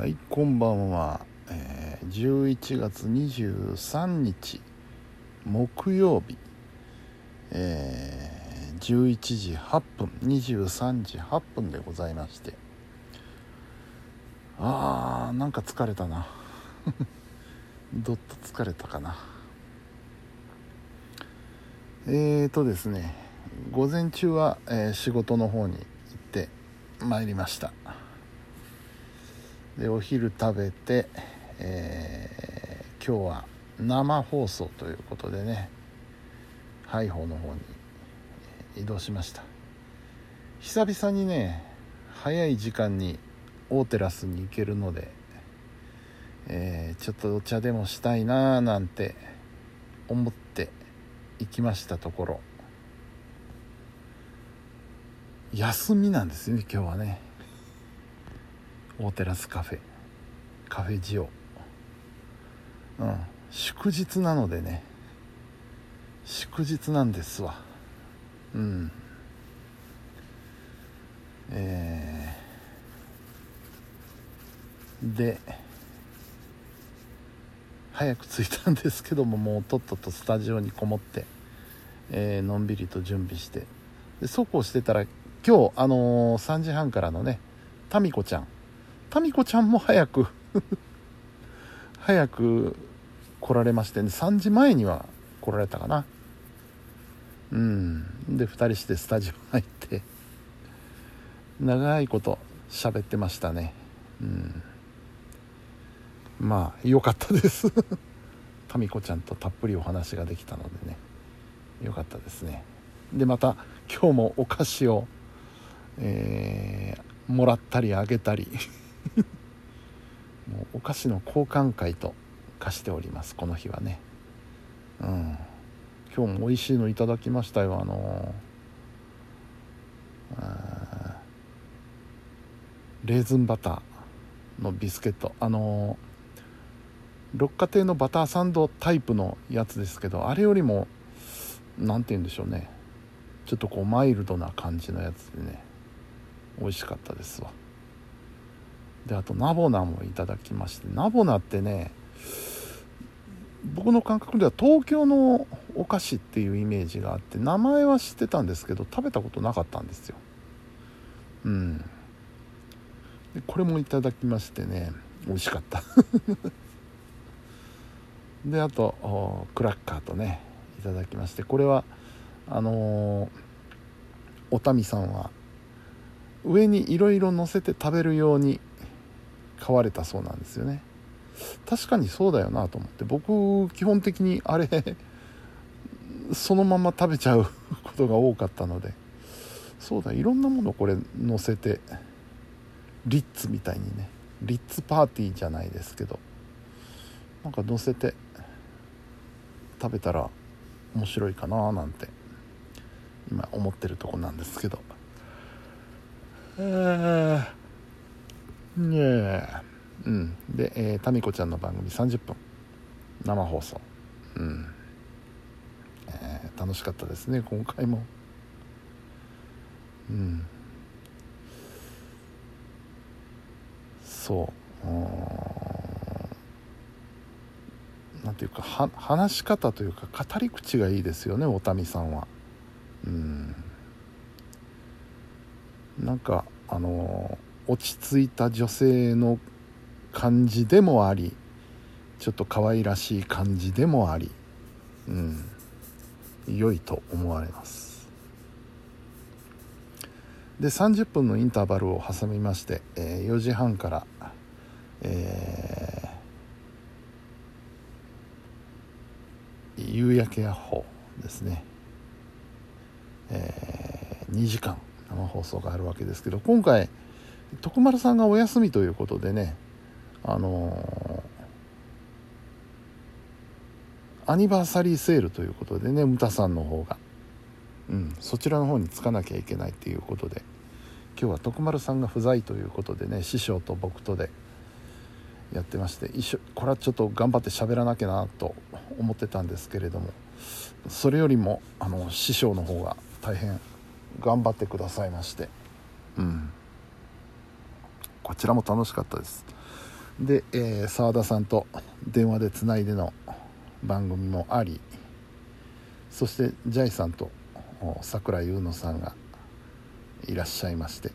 はいこんばんは、えー、11月23日木曜日、えー、11時8分23時8分でございまして。あーなんか疲れたな。どっと疲れたかな。えーとですね午前中は、えー、仕事の方に行ってまいりました。でお昼食べて、えー、今日は生放送ということでねハイホーの方に移動しました。久々にね早い時間に大テラスに行けるので、えー、ちょっとお茶でもしたいなーなんて思って行きましたところ。休みなんですね今日はね。大テラスカフェ。カフェジオ。うん。祝日なのでね。祝日なんですわ。うん。えー、で早く着いたんですけどももうとっととスタジオにこもって、えー、のんびりと準備して。でそうこうしてたら今日あのー、3時半からのねタミコちゃん。タミコちゃんも早く 早く来られましてね3時前には来られたかな。うん。で2人してスタジオ入って長いこと喋ってましたね。うん。まあ良かったです。タミコちゃんとたっぷりお話ができたのでね。良かったですね。でまた今日もお菓子を、えー、もらったりあげたり。もうお菓子の交換会と化しておりますこの日はね。うん。今日も美味しいのいただきましたよあのレーズンバターのビスケット。あの六花亭のバターサンドタイプのやつですけどあれよりも何て言うんでしょうね。ちょっとこうマイルドな感じのやつでね。美味しかったですわ。であとナボナもいただきましてナボナってね僕の感覚では東京のお菓子っていうイメージがあって名前は知ってたんですけど食べたことなかったんですよ。うん。でこれもいただきましてね美味しかった。であとクラッカーとねいただきましてこれはあのー、おたみさんは上にいろいろ乗せて食べるように買われたそうなんですよね。確かにそうだよなと思って。僕基本的にあれそのまま食べちゃうことが多かったので。そうだいろんなものこれ乗せてリッツみたいにね。リッツパーティーじゃないですけど。なんか乗せて食べたら面白いかななんて今思ってるとこなんですけど。えー。ねえ。うん。で、えー、タミコちゃんの番組30分生放送。うん、えー、楽しかったですね今回も。うん。そう。なんていうかは話し方というか語り口がいいですよねおたみさんは。うん。なんかあのー落ち着いた女性の感じでもありちょっと可愛らしい感じでもありうん良いと思われます。で30分のインターバルを挟みまして、えー、4時半から、えー、夕焼けヤッホですね、えー、2時間生放送があるわけですけど今回徳丸さんがお休みということでねあのー、アニバーサリーセールということでねムタさんの方が、うん、そちらの方に着かなきゃいけないっていうことで今日は徳丸さんが不在ということでね師匠と僕とでやってまして一緒これはちょっと頑張って喋らなきゃなと思ってたんですけれどもそれよりもあの師匠の方が大変頑張ってくださいましてうん。こちらも楽しかったです。でえー、田さんと電話でつないでの番組もありそしてジャイさんと桜井優乃さんがいらっしゃいまして。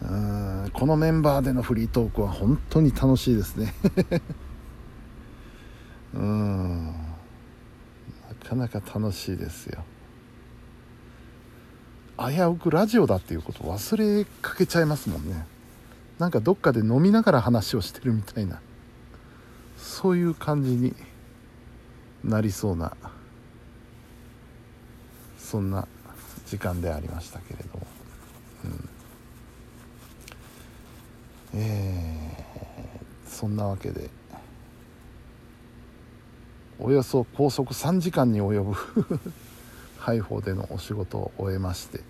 うーんこのメンバーでのフリートークは本当に楽しいですね。うんなかなか楽しいですよ。危うくラジオだっていうことを忘れかけちゃいますもんね。なんかどっかで飲みながら話をしてるみたいな。そういう感じになりそうなそんな時間でありましたけれども、うん、えーそんなわけでおよそ拘束3時間に及ぶ。ハイフォーでのお仕事を終えまして。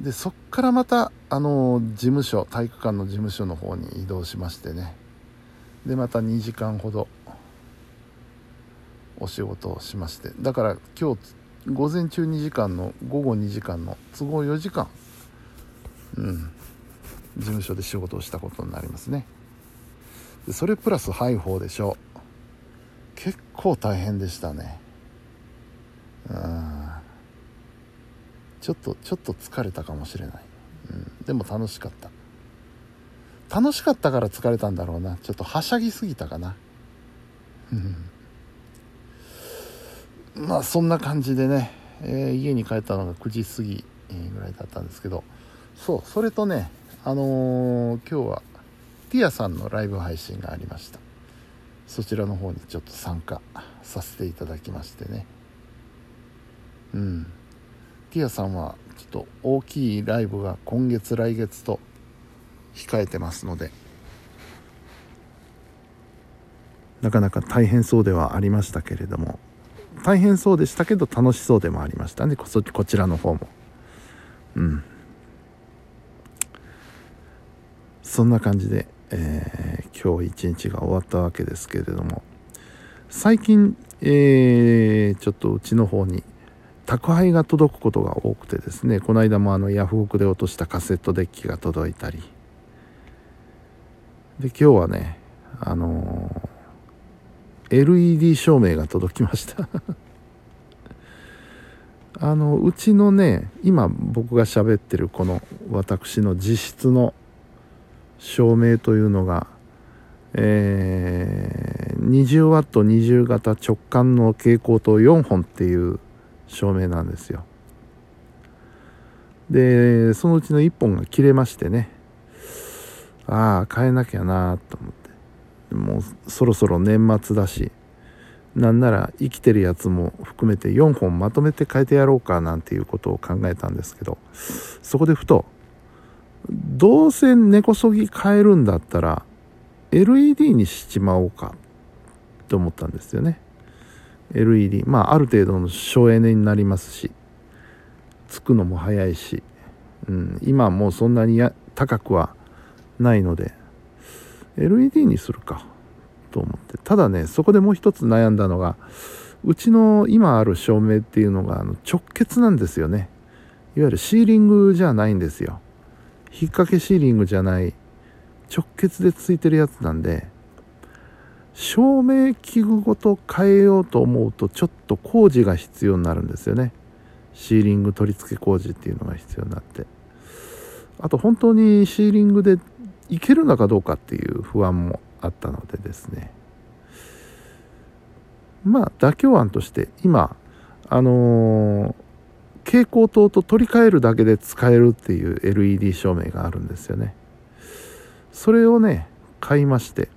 でそっからまたあの事務所体育館の事務所の方に移動しましてね。でまた2時間ほどお仕事をしまして。だから今日午前中2時間の午後2時間の都合4時間うん事務所で仕事をしたことになりますね。でそれプラスハイフォーでしょ。結構大変でしたね。ちょっとちょっと疲れたかもしれない、うん、でも楽しかった。楽しかったから疲れたんだろうな。ちょっとはしゃぎすぎたかな。まあそんな感じでね、えー家に帰ったのが9時過ぎぐらいだったんですけど。そうそれとねあのー今日はティアさんのライブ配信がありました。そちらの方にちょっと参加させていただきましてね。うん。ティアさんはちょっと大きいライブが今月来月と控えてますので。なかなか大変そうではありましたけれども。大変そうでしたけど楽しそうでもありましたね。こそこちらの方も。うん。そんな感じで、えー今日一日が終わったわけですけれども。最近、えーちょっとうちの方に宅配が届くことが多くてですねこの間もあのヤフオクで落としたカセットデッキが届いたり。で今日はねあのー LED 照明が届きました。あのうちのね今僕が喋ってるこの私の自室の照明というのがえー、20ワット20型直感の蛍光灯4本っていう照明なんですよ。でそのうちの1本が切れましてね。ああ変えなきゃなと思って。もうそろそろ年末だしなんなら生きてるやつも含めて4本まとめて変えてやろうかなんていうことを考えたんですけどそこでふとどうせ根こそぎ変えるんだったら LED にしちまおうかと思ったんですよね。LED まあある程度の省エネになりますしつくのも早いし、うん、今もうそんなに高くはないので LED にするかと思って。ただねそこでもう一つ悩んだのがうちの今ある照明っていうのがあの直結なんですよね。いわゆるシーリングじゃないんですよ。引っ掛けシーリングじゃない。直結でついてるやつなんで照明器具ごと変えようと思うとちょっと工事が必要になるんですよね。シーリング取り付け工事っていうのが必要になって。あと本当にシーリングでいけるのかどうかっていう不安もあったのでですね。まあ妥協案として今あのー蛍光灯と取り替えるだけで使えるっていう LED 照明があるんですよね。それをね買いまして、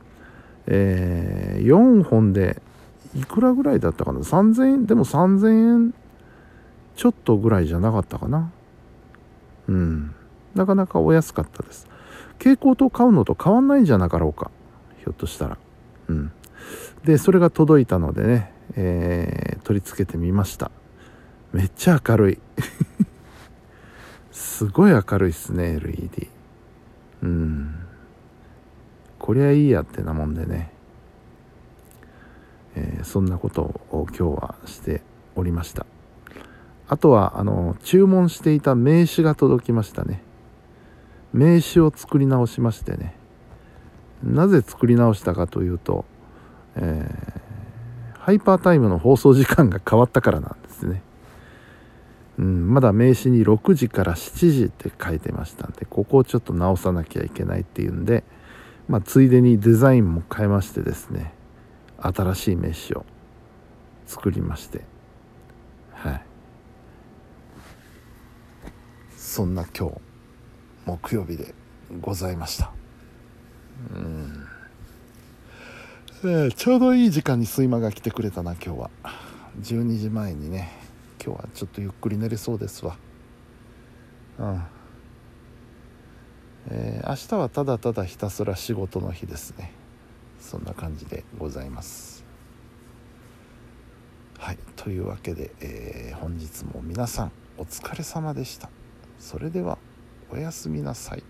えー4本でいくらぐらいだったかな？3000円？でも3000円ちょっとぐらいじゃなかったかな。うん。なかなかお安かったです。蛍光灯買うのと変わんないんじゃなかろうか？ひょっとしたら。うん。でそれが届いたのでね、えー取り付けてみました。めっちゃ明るい。すごい明るいっすね LED うん。こりゃいいやってなもんでね、えーそんなことを今日はしておりました。あとはあの注文していた名刺が届きましたね。名刺を作り直しましてね。なぜ作り直したかというと、えー、ハイパータイムの放送時間が変わったからなんですね、うん、まだ名刺に6時から7時って書いてましたんでここをちょっと直さなきゃいけないっていうんで、まあ、ついでにデザインも変えましてですね新しい名刺を作りましてはい。そんな今日木曜日でございました。うん。えー、ちょうどいい時間に睡魔が来てくれたな今日は。12時前にね今日はちょっとゆっくり寝れそうですわ。うん。えー、明日はただただひたすら仕事の日ですね。そんな感じでございます。はい。というわけで、えー、本日も皆さんお疲れ様でした。それではおやすみなさい。